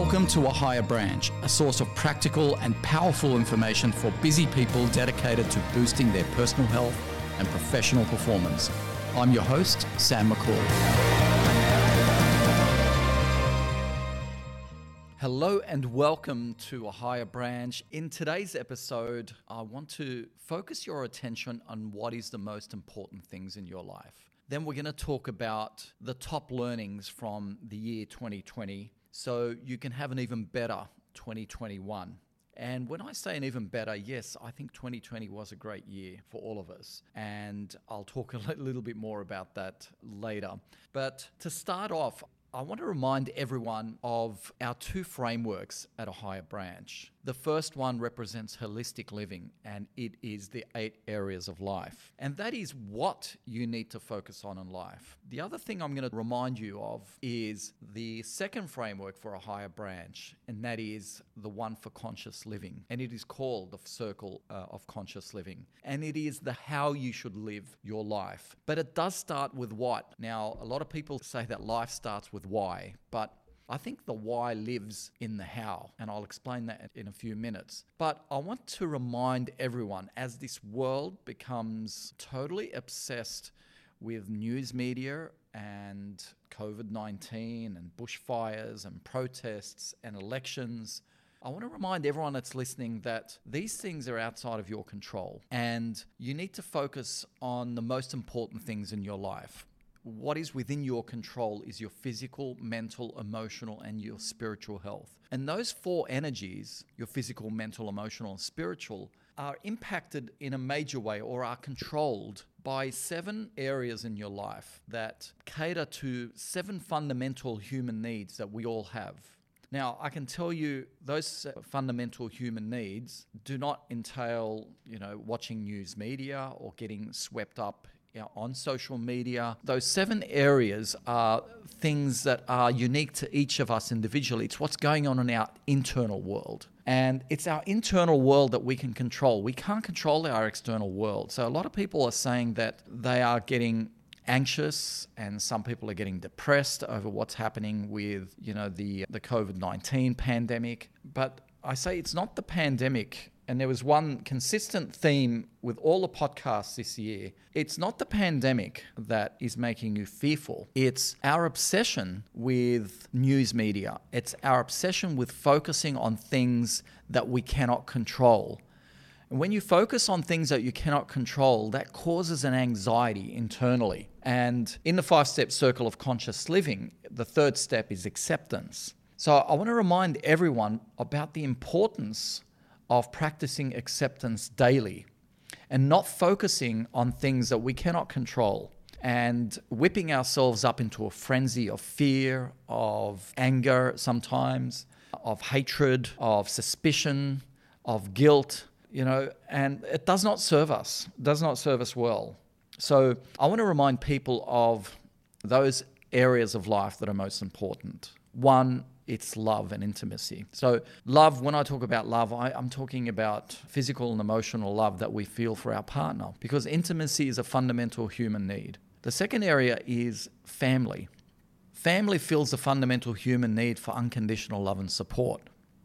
Welcome to A Higher Branch, a source of practical and powerful information for busy people dedicated to boosting their personal health and professional performance. I'm your host, Sam Makhoul. Hello and welcome to A Higher Branch. In today's episode, I want to focus your attention on what is the most important things in your life. Then we're going to talk about the top learnings from the year 2020 so you can have an even better 2021. And when I say an even better, yes, I think 2020 was a great year for all of us. And I'll talk a little bit more about that later. But to start off, I want to remind everyone of our two frameworks at a higher branch. The first one represents holistic living, and it is the eight areas of life. And that is what you need to focus on in life. The other thing I'm going to remind you of is the second framework for a higher branch, and that is the one for conscious living. And it is called the Circle uh, of Conscious Living. And it is the how you should live your life. But it does start with what. Now, a lot of people say that life starts with why, but I think the why lives in the how, and I'll explain that in a few minutes. But I want to remind everyone as this world becomes totally obsessed with news media and COVID 19 and bushfires and protests and elections. I want to remind everyone that's listening that these things are outside of your control and you need to focus on the most important things in your life what is within your control is your physical, mental, emotional, and your spiritual health. And those four energies, your physical, mental, emotional, and spiritual, are impacted in a major way or are controlled by seven areas in your life that cater to seven fundamental human needs that we all have. Now, I can tell you those fundamental human needs do not entail, you know, watching news media or getting swept up you know, on social media. Those seven areas are things that are unique to each of us individually. It's what's going on in our internal world. And it's our internal world that we can control. We can't control our external world. So a lot of people are saying that they are getting anxious and some people are getting depressed over what's happening with, you know, the the COVID-19 pandemic. But I say it's not the pandemic and there was one consistent theme with all the podcasts this year. It's not the pandemic that is making you fearful, it's our obsession with news media. It's our obsession with focusing on things that we cannot control. And when you focus on things that you cannot control, that causes an anxiety internally. And in the five step circle of conscious living, the third step is acceptance. So I want to remind everyone about the importance of practicing acceptance daily and not focusing on things that we cannot control and whipping ourselves up into a frenzy of fear, of anger sometimes, of hatred, of suspicion, of guilt, you know, and it does not serve us, does not serve us well. So I want to remind people of those areas of life that are most important. One it's love and intimacy. So, love, when I talk about love, I, am talking about physical and emotional love that we feel for our partner because intimacy is a fundamental human need. The second area is family. Family fills the fundamental human need for unconditional love and support.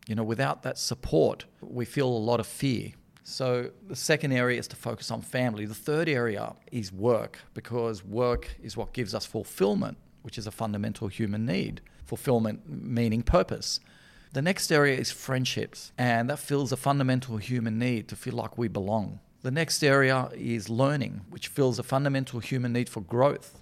You know, without that support, we feel a lot of fear. So, the second area is to focus on family. The third area is work because work is what gives us fulfillment, which is a fundamental human need fulfillment, meaning purpose. The next area is friendships, and that fills a fundamental human need to feel like we belong. The next area is learning, which fills a fundamental human need for growth.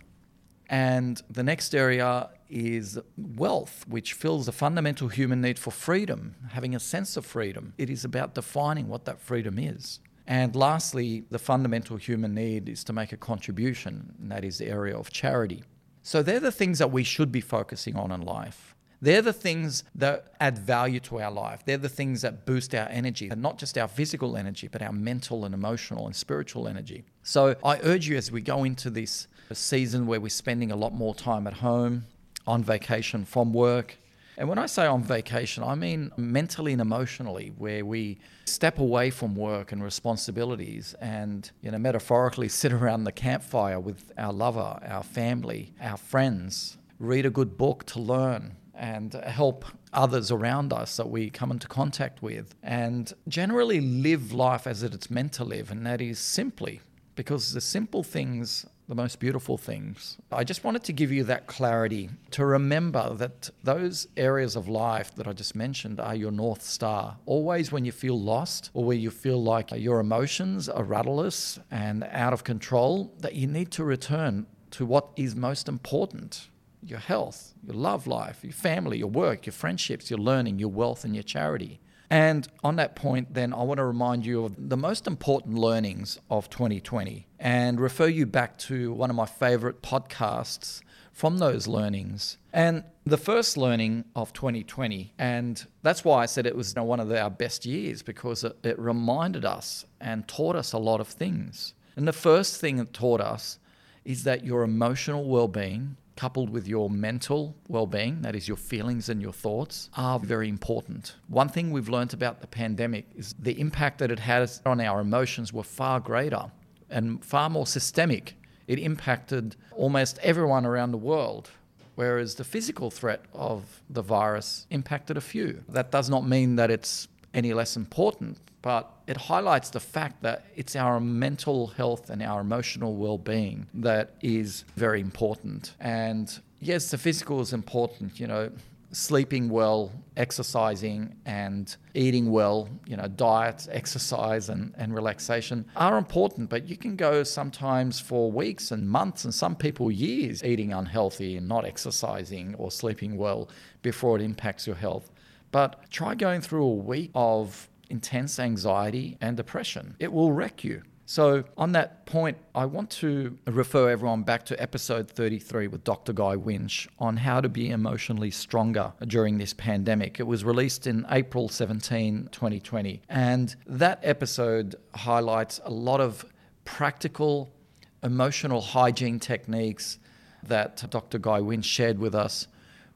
And the next area is wealth, which fills a fundamental human need for freedom, having a sense of freedom. It is about defining what that freedom is. And lastly, the fundamental human need is to make a contribution, and that is the area of charity. So they're the things that we should be focusing on in life. They're the things that add value to our life. They're the things that boost our energy, and not just our physical energy, but our mental and emotional and spiritual energy. So I urge you as we go into this season where we're spending a lot more time at home, on vacation from work, and when I say on vacation, I mean mentally and emotionally, where we step away from work and responsibilities and, you know, metaphorically sit around the campfire with our lover, our family, our friends, read a good book to learn, and help others around us that we come into contact with, and generally live life as it's meant to live, and that is simply because the simple things the most beautiful things. I just wanted to give you that clarity to remember that those areas of life that I just mentioned are your North Star. Always when you feel lost or where you feel like your emotions are rudderless and out of control, that you need to return to what is most important your health, your love life, your family, your work, your friendships, your learning, your wealth, and your charity. And on that point, then I want to remind you of the most important learnings of 2020 and refer you back to one of my favorite podcasts from those learnings. And the first learning of 2020, and that's why I said it was one of our best years because it, it reminded us and taught us a lot of things. And the first thing it taught us is that your emotional well being coupled with your mental well being, that is, your feelings and your thoughts, are mm-hmm. very important. One thing we've learned about the pandemic is the impact that it has on our emotions were far greater and far more systemic. It impacted almost everyone around the world. Whereas the physical threat of the virus impacted a few. That does not mean that it's any less important, but it highlights the fact that it's our mental health and our emotional well being that is very important. And yes, the physical is important, you know, sleeping well, exercising, and eating well, you know, diet, exercise, and, and relaxation are important, but you can go sometimes for weeks and months, and some people years eating unhealthy and not exercising or sleeping well before it impacts your health. But try going through a week of intense anxiety and depression. It will wreck you. So, on that point, I want to refer everyone back to episode 33 with Dr. Guy Winch on how to be emotionally stronger during this pandemic. It was released in April 17, 2020. And that episode highlights a lot of practical emotional hygiene techniques that Dr. Guy Winch shared with us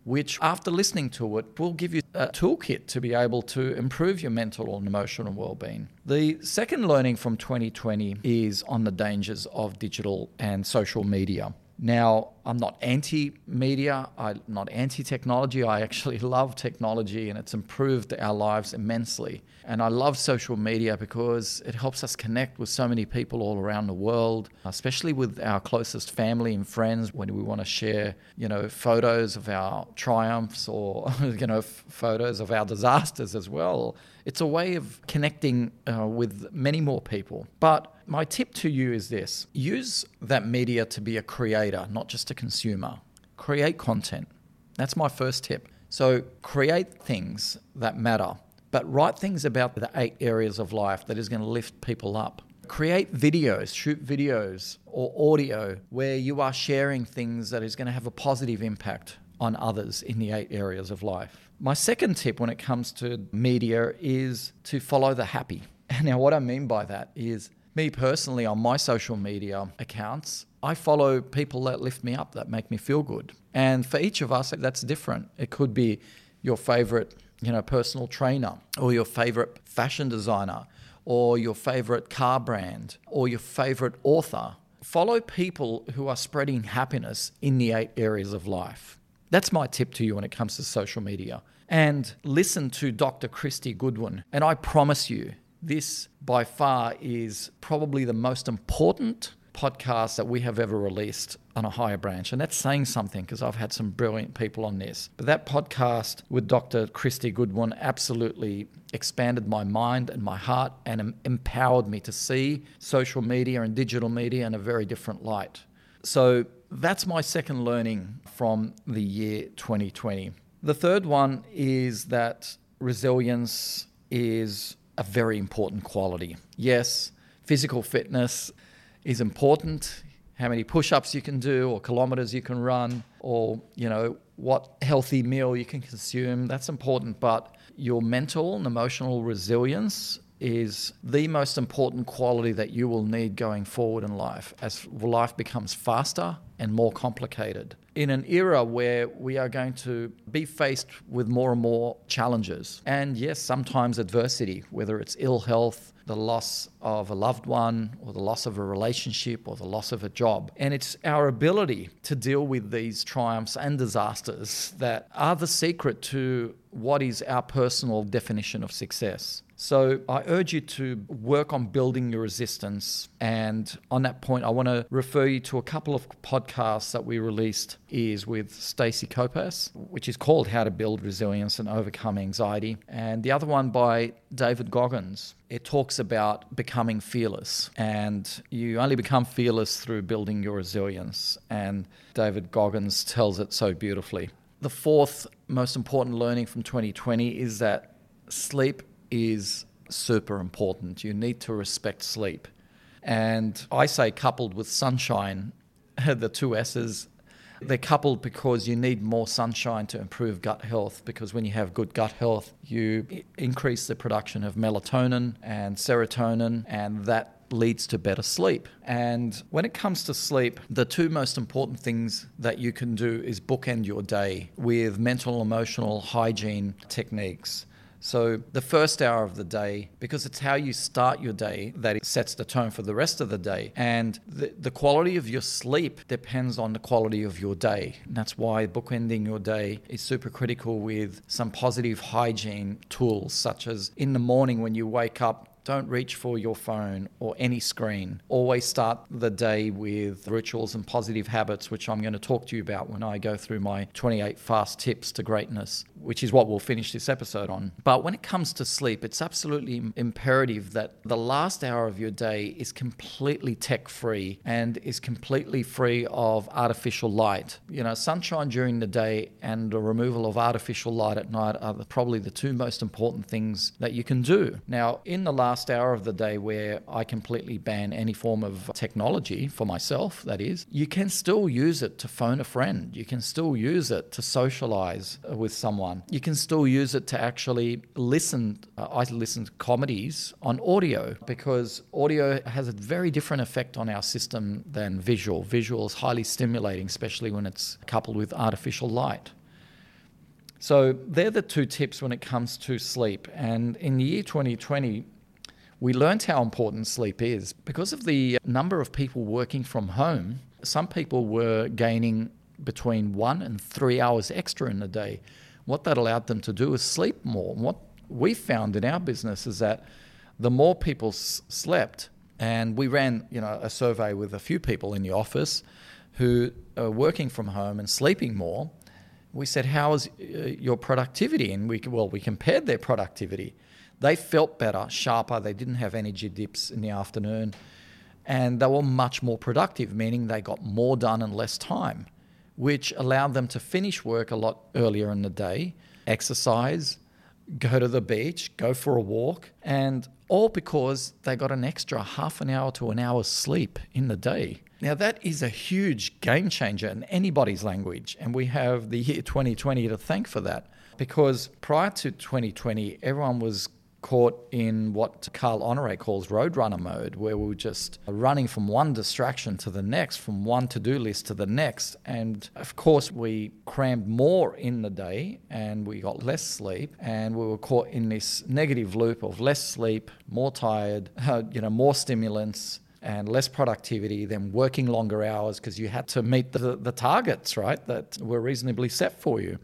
which, after listening to it, will give you a toolkit to be able to improve your mental and emotional well-being. The second learning from 2020 is on the dangers of digital and social media. Now, I'm not anti media, I'm not anti technology. I actually love technology and it's improved our lives immensely. And I love social media because it helps us connect with so many people all around the world, especially with our closest family and friends when we want to share, you know, photos of our triumphs or, you know, f- photos of our disasters as well. It's a way of connecting uh, with many more people. But my tip to you is this use that media to be a creator, not just a consumer. Create content. That's my first tip. So create things that matter, but write things about the eight areas of life that is going to lift people up. Create videos, shoot videos or audio where you are sharing things that is going to have a positive impact on others in the eight areas of life. My second tip when it comes to media is to follow the happy. Now, what I mean by that is me personally, on my social media accounts, I follow people that lift me up, that make me feel good. And for each of us, that's different. It could be your favorite, you know, personal trainer, or your favorite fashion designer, or your favorite car brand, or your favorite author. Follow people who are spreading happiness in the eight areas of life. That's my tip to you when it comes to social media. And listen to Dr. Kristy Goodwin. And I promise you, this, by far, is probably the most important podcast that we have ever released on a higher branch. And that's saying something because I've had some brilliant people on this. But that podcast with Dr. Kristy Goodwin absolutely expanded my mind and my heart and empowered me to see social media and digital media in a very different light. So that's my second learning from the year 2020. The third one is that resilience is a very important quality. Yes, physical fitness is important. How many push-ups you can do, or kilometers you can run, or you know what healthy meal you can consume. That's important, but your mental and emotional resilience is the most important quality that you will need going forward in life as life becomes faster and more complicated. in an era where we are going to be faced with more and more challenges. And yes, sometimes adversity, whether it's ill health, the loss of a loved one, or the loss of a relationship, or the loss of a job. And it's our ability to deal with these triumphs and disasters that are the secret to what is our personal definition of success. So I urge you to work on building your resistance. And on that point, I want to refer you to a couple of podcasts that we released is with Stacey Copas, which is called How to Build Resilience and Overcome Anxiety. And the other one by David Goggins. It talks about becoming fearless. And you only become fearless through building your resilience. And David Goggins tells it so beautifully. The fourth most important learning from 2020 is that sleep is super important. You need to respect sleep. And I say, coupled with sunshine, the two S's, they're coupled because you need more sunshine to improve gut health. Because when you have good gut health, you increase the production of melatonin and serotonin, and that leads to better sleep. And when it comes to sleep, the two most important things that you can do is bookend your day with mental emotional hygiene techniques. So, the first hour of the day, because it's how you start your day that it sets the tone for the rest of the day. And the, the quality of your sleep depends on the quality of your day. And that's why bookending your day is super critical with some positive hygiene tools, such as in the morning when you wake up, don't reach for your phone or any screen. Always start the day with rituals and positive habits, which I'm going to talk to you about when I go through my 28 fast tips to greatness, which is what we'll finish this episode on. But when it comes to sleep, it's absolutely imperative that the last hour of your day is completely tech free and is completely free of artificial light. You know, sunshine during the day and the removal of artificial light at night are probably the two most important things that you can do. Now, in the last last hour of the day where I completely ban any form of technology for myself, that is, you can still use it to phone a friend. You can still use it to socialize with someone. You can still use it to actually listen. Uh, I listen to comedies on audio because audio has a very different effect on our system than visual. Visual is highly stimulating, especially when it's coupled with artificial light. So they're the two tips when it comes to sleep. And in the year 2020, we learned how important sleep is. Because of the number of people working from home, some people were gaining between one and three hours extra in a day. What that allowed them to do is sleep more. And what we found in our business is that the more people s- slept, and we ran you know a survey with a few people in the office who are working from home and sleeping more. We said, "How is uh, your productivity?" And we well, we compared their productivity they felt better, sharper. They didn't have energy dips in the afternoon. And they were much more productive, meaning they got more done in less time, which allowed them to finish work a lot earlier in the day, exercise, go to the beach, go for a walk, and all because they got an extra half an hour to an hour's sleep in the day. Now, that is a huge game changer in anybody's language, and we have the year 2020 to thank for that. Because prior to 2020, everyone was caught in what Carl Honore calls roadrunner mode, where we were just running from one distraction to the next, from one to do list to the next. And of course, we crammed more in the day and we got less sleep, and we were caught in this negative loop of less sleep, more tired, uh, you know, more stimulants and less productivity, then working longer hours because you had to meet the, the targets, right, that were reasonably set for you,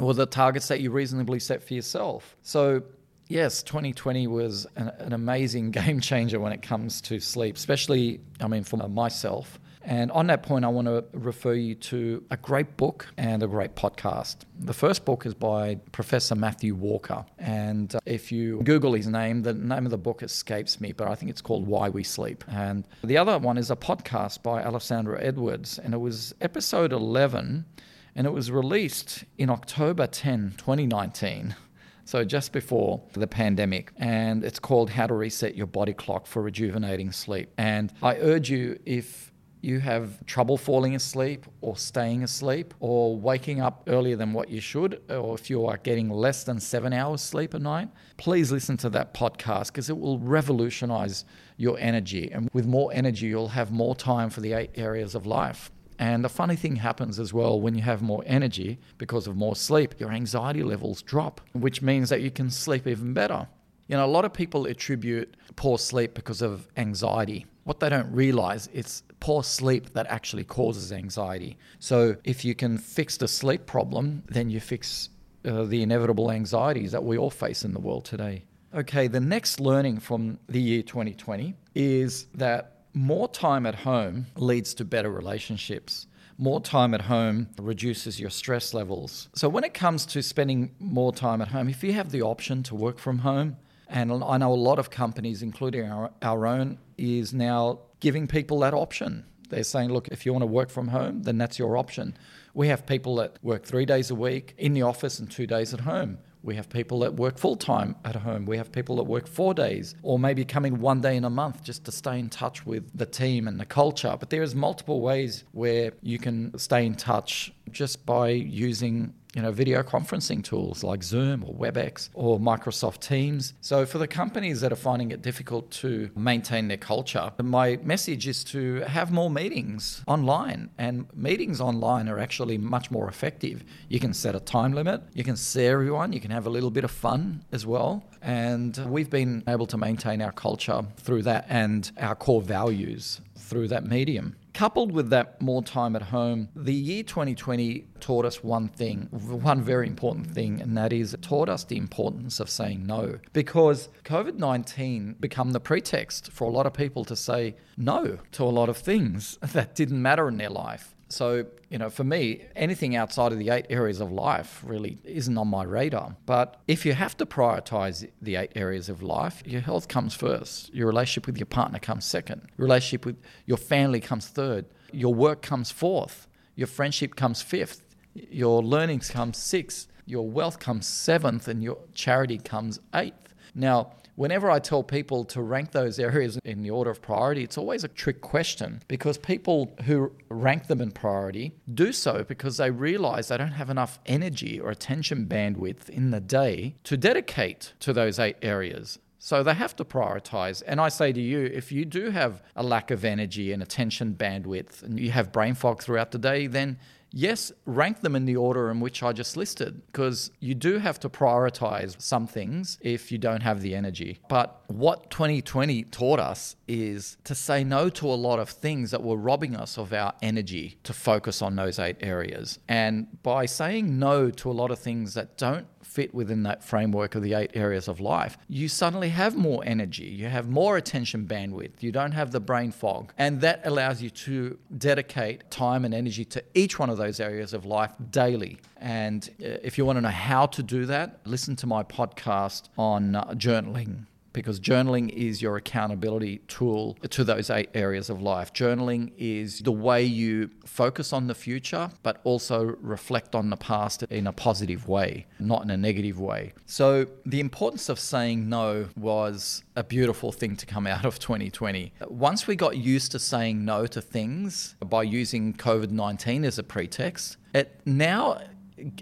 or the targets that you reasonably set for yourself. So yes, 2020 was an, an, amazing game changer when it comes to sleep, especially, I mean, for myself. And on that point, I want to refer you to a great book and a great podcast. The first book is by Professor Matthew Walker. And uh, if you Google his name, the name of the book escapes me, but I think it's called Why We Sleep. And the other one is a podcast by Alessandra Edwards. And it was episode 11, and it was released in October 10, 2019 so just before the pandemic, and it's called How to Reset Your Body Clock for Rejuvenating Sleep. And I urge you, if you have trouble falling asleep or staying asleep or waking up earlier than what you should, or if you are getting less than seven hours sleep a night, please listen to that podcast because it will revolutionize your energy. And with more energy, you'll have more time for the eight areas of life And the funny thing happens as well when you have more energy because of more sleep, your anxiety levels drop, which means that you can sleep even better. You know, a lot of people attribute poor sleep because of anxiety. What they don't realize it's poor sleep that actually causes anxiety. So if you can fix the sleep problem, then you fix uh, the inevitable anxieties that we all face in the world today. Okay, the next learning from the year 2020 is that more time at home leads to better relationships. More time at home reduces your stress levels. So, when it comes to spending more time at home, if you have the option to work from home, and I know a lot of companies, including our, our own, is now giving people that option. They're saying, look, if you want to work from home, then that's your option. We have people that work three days a week in the office and two days at home. We have people that work full time at home. We have people that work four days or maybe coming one day in a month just to stay in touch with the team and the culture. But there's multiple ways where you can stay in touch just by using you know, video conferencing tools like Zoom or WebEx or Microsoft Teams. So for the companies that are finding it difficult to maintain their culture, my message is to have more meetings online. And meetings online are actually much more effective. You can set a time limit, you can see everyone, you can have a little bit of fun as well. And we've been able to maintain our culture through that and our core values through that medium. Coupled with that more time at home, the year 2020 taught us one thing, one very important thing, and that is it taught us the importance of saying no. Because COVID 19 became the pretext for a lot of people to say no to a lot of things that didn't matter in their life. So, you know, for me, anything outside of the eight areas of life really isn't on my radar. But if you have to prioritize the eight areas of life, your health comes first, your relationship with your partner comes second, your relationship with your family comes third, your work comes fourth, your friendship comes fifth, your learnings comes sixth, your wealth comes seventh, and your charity comes eighth. Now, Whenever I tell people to rank those areas in the order of priority, it's always a trick question because people who rank them in priority do so because they realize they don't have enough energy or attention bandwidth in the day to dedicate to those eight areas. So they have to prioritize. And I say to you, if you do have a lack of energy and attention bandwidth and you have brain fog throughout the day, then yes, rank them in the order in which I just listed, because you do have to prioritize some things if you don't have the energy. But what 2020 taught us is to say no to a lot of things that were robbing us of our energy to focus on those eight areas. And by saying no to a lot of things that don't fit within that framework of the eight areas of life, you suddenly have more energy, you have more attention bandwidth, you don't have the brain fog. And that allows you to dedicate time and energy to each one of those areas of life daily. And uh, if you want to know how to do that, listen to my podcast on uh, journaling because journaling is your accountability tool to those eight areas of life. Journaling is the way you focus on the future, but also reflect on the past in a positive way, not in a negative way. So, the importance of saying no was a beautiful thing to come out of 2020. Once we got used to saying no to things by using COVID 19 as a pretext, it now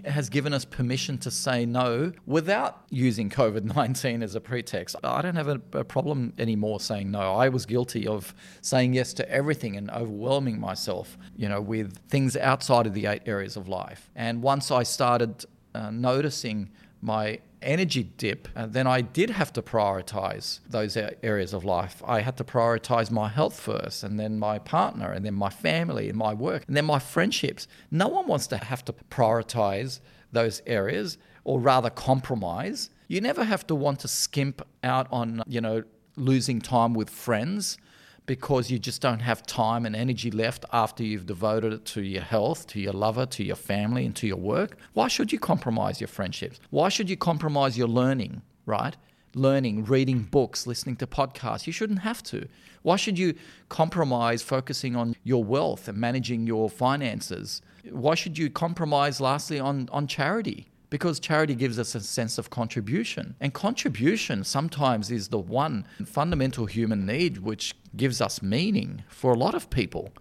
has given us permission to say no without using COVID 19 as a pretext. I don't have a, a, problem anymore saying no. I was guilty of saying yes to everything and overwhelming myself, you know, with things outside of the eight areas of life. And once I started uh, noticing my energy dip, uh, then I did have to prioritize those areas of life. I had to prioritize my health first, and then my partner, and then my family, and my work, and then my friendships. No one wants to have to prioritize those areas, or rather compromise. You never have to want to skimp out on, you know, losing time with friends because you just don't have time and energy left after you've devoted it to your health, to your lover, to your family, and to your work, why should you compromise your friendships? Why should you compromise your learning, right? Learning, reading books, listening to podcasts. You shouldn't have to. Why should you compromise focusing on your wealth and managing your finances? Why should you compromise, lastly, on, on charity? Because charity gives us a sense of contribution. And contribution sometimes is the one fundamental human need which gives us meaning for a lot of people.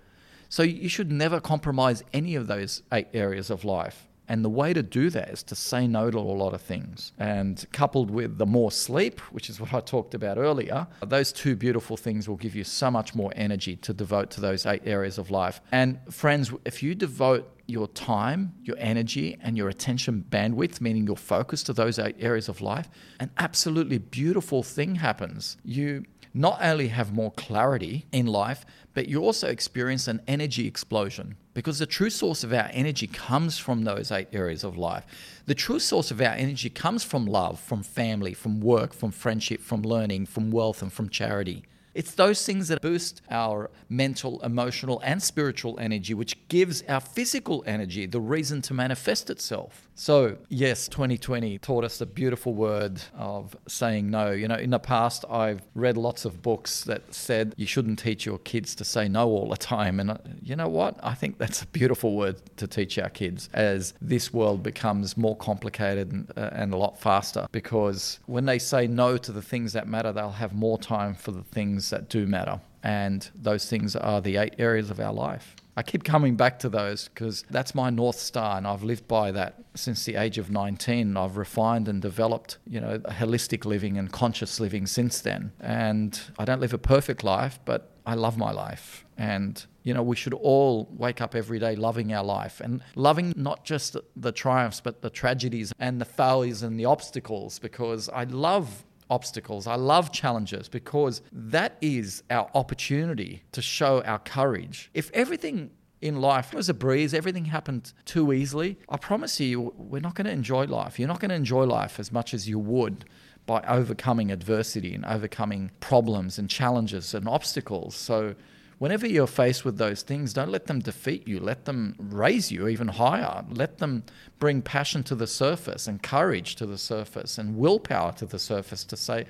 So you should never compromise any of those eight areas of life. And the way to do that is to say no to a lot of things. And coupled with the more sleep, which is what I talked about earlier, those two beautiful things will give you so much more energy to devote to those eight areas of life. And friends, if you devote your time, your energy, and your attention bandwidth, meaning your focus to those eight areas of life, an absolutely beautiful thing happens. You not only have more clarity in life, but you also experience an energy explosion because the true source of our energy comes from those eight areas of life. The true source of our energy comes from love, from family, from work, from friendship, from learning, from wealth, and from charity. It's those things that boost our mental, emotional, and spiritual energy, which gives our physical energy the reason to manifest itself. So, yes, 2020 taught us the beautiful word of saying no. You know, in the past, I've read lots of books that said you shouldn't teach your kids to say no all the time. And uh, you know what? I think that's a beautiful word to teach our kids as this world becomes more complicated and, uh, and a lot faster. Because when they say no to the things that matter, they'll have more time for the things that do matter. And those things are the eight areas of our life. I keep coming back to those because that's my North Star, and I've lived by that since the age of 19. I've refined and developed, you know, holistic living and conscious living since then. And I don't live a perfect life, but I love my life. And, you know, we should all wake up every day loving our life and loving not just the triumphs, but the tragedies and the failures and the obstacles because I love obstacles. I love challenges because that is our opportunity to show our courage. If everything in life was a breeze, everything happened too easily, I promise you, we're not going to enjoy life. You're not going to enjoy life as much as you would by overcoming adversity and overcoming problems and challenges and obstacles. So, whenever you're faced with those things, don't let them defeat you. Let them raise you even higher. Let them bring passion to the surface and courage to the surface and willpower to the surface to say,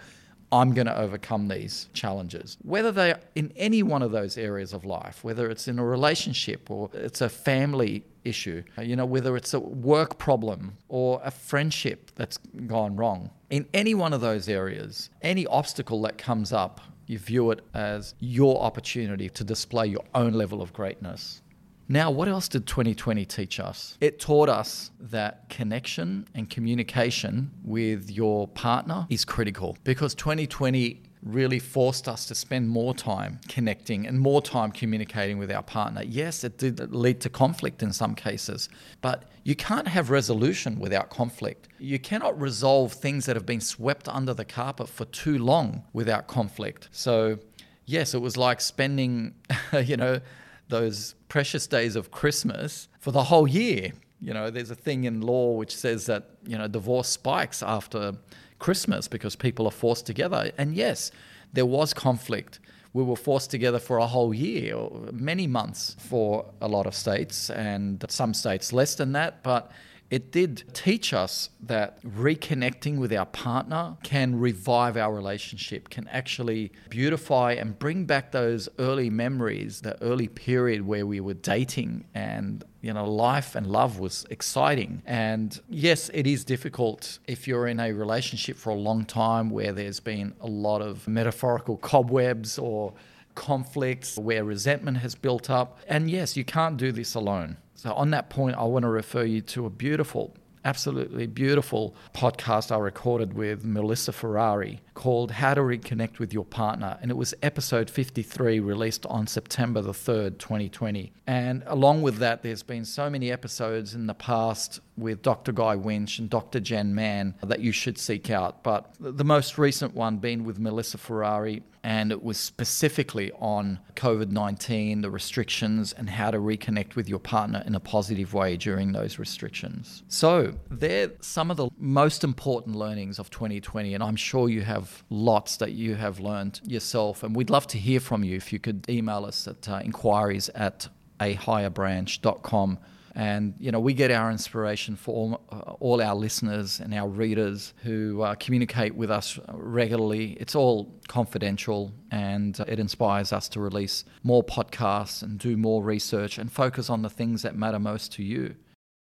I'm going to overcome these challenges. Whether they're in any one of those areas of life, whether it's in a relationship or it's a family issue, you know, whether it's a work problem or a friendship that's gone wrong, in any one of those areas, any obstacle that comes up, you view it as your opportunity to display your own level of greatness. Now, what else did 2020 teach us? It taught us that connection and communication with your partner is critical because 2020 really forced us to spend more time connecting and more time communicating with our partner. Yes, it did lead to conflict in some cases, but you can't have resolution without conflict. You cannot resolve things that have been swept under the carpet for too long without conflict. So, yes, it was like spending, you know, those precious days of Christmas for the whole year. You know, there's a thing in law which says that, you know, divorce spikes after Christmas because people are forced together. And yes, there was conflict. We were forced together for a whole year, or many months for a lot of states, and some states less than that. But it did teach us that reconnecting with our partner can revive our relationship, can actually beautify and bring back those early memories, the early period where we were dating and you know, life and love was exciting. And yes, it is difficult if you're in a relationship for a long time where there's been a lot of metaphorical cobwebs or conflicts where resentment has built up. And yes, you can't do this alone. So, on that point, I want to refer you to a beautiful, absolutely beautiful podcast I recorded with Melissa Ferrari called How to Reconnect with Your Partner. And it was episode 53, released on September the 3rd, 2020. And along with that, there's been so many episodes in the past with Dr. Guy Winch and Dr. Jen Mann that you should seek out. But the most recent one being with Melissa Ferrari and it was specifically on COVID 19, the restrictions, and how to reconnect with your partner in a positive way during those restrictions. So, they're some of the most important learnings of 2020, and I'm sure you have lots that you have learned yourself. And we'd love to hear from you if you could email us at uh, inquiries at ahigherbranch.com and, you know, we get our inspiration for all, uh, all our listeners and our readers who uh, communicate with us regularly. It's all confidential and it inspires us to release more podcasts and do more research and focus on the things that matter most to you.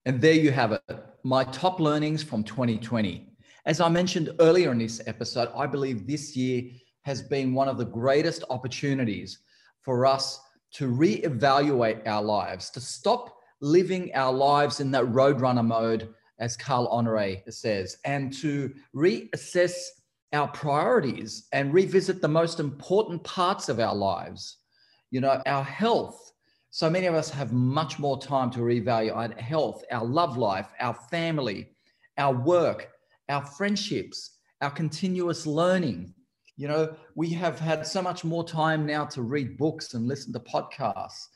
And there you have it, my top learnings from 2020. As I mentioned earlier in this episode, I believe this year has been one of the greatest opportunities for us to reevaluate our lives, to stop living our lives in that roadrunner mode, as Carl Honore says, and to reassess our priorities and revisit the most important parts of our lives. You know, our health. So many of us have much more time to reevaluate our health, our love life, our family, our work, our friendships, our continuous learning. You know, we have had so much more time now to read books and listen to podcasts.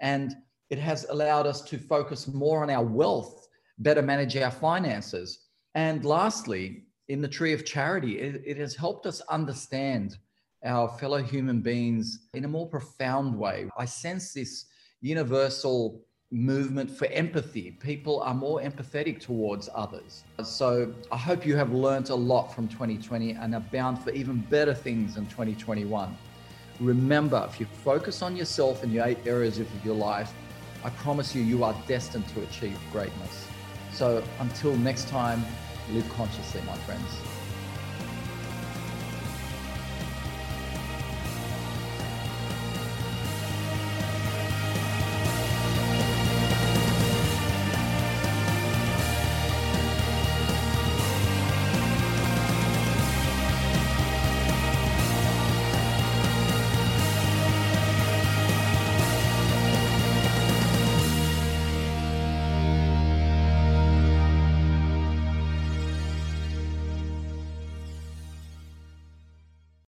And it has allowed us to focus more on our wealth, better manage our finances. And lastly, in the tree of charity, it, it has helped us understand our fellow human beings in a more profound way. I sense this universal movement for empathy. People are more empathetic towards others. So I hope you have learned a lot from 2020 and are bound for even better things in 2021. Remember, if you focus on yourself in your eight areas of your life, I promise you, you are destined to achieve greatness. So until next time, live consciously, my friends.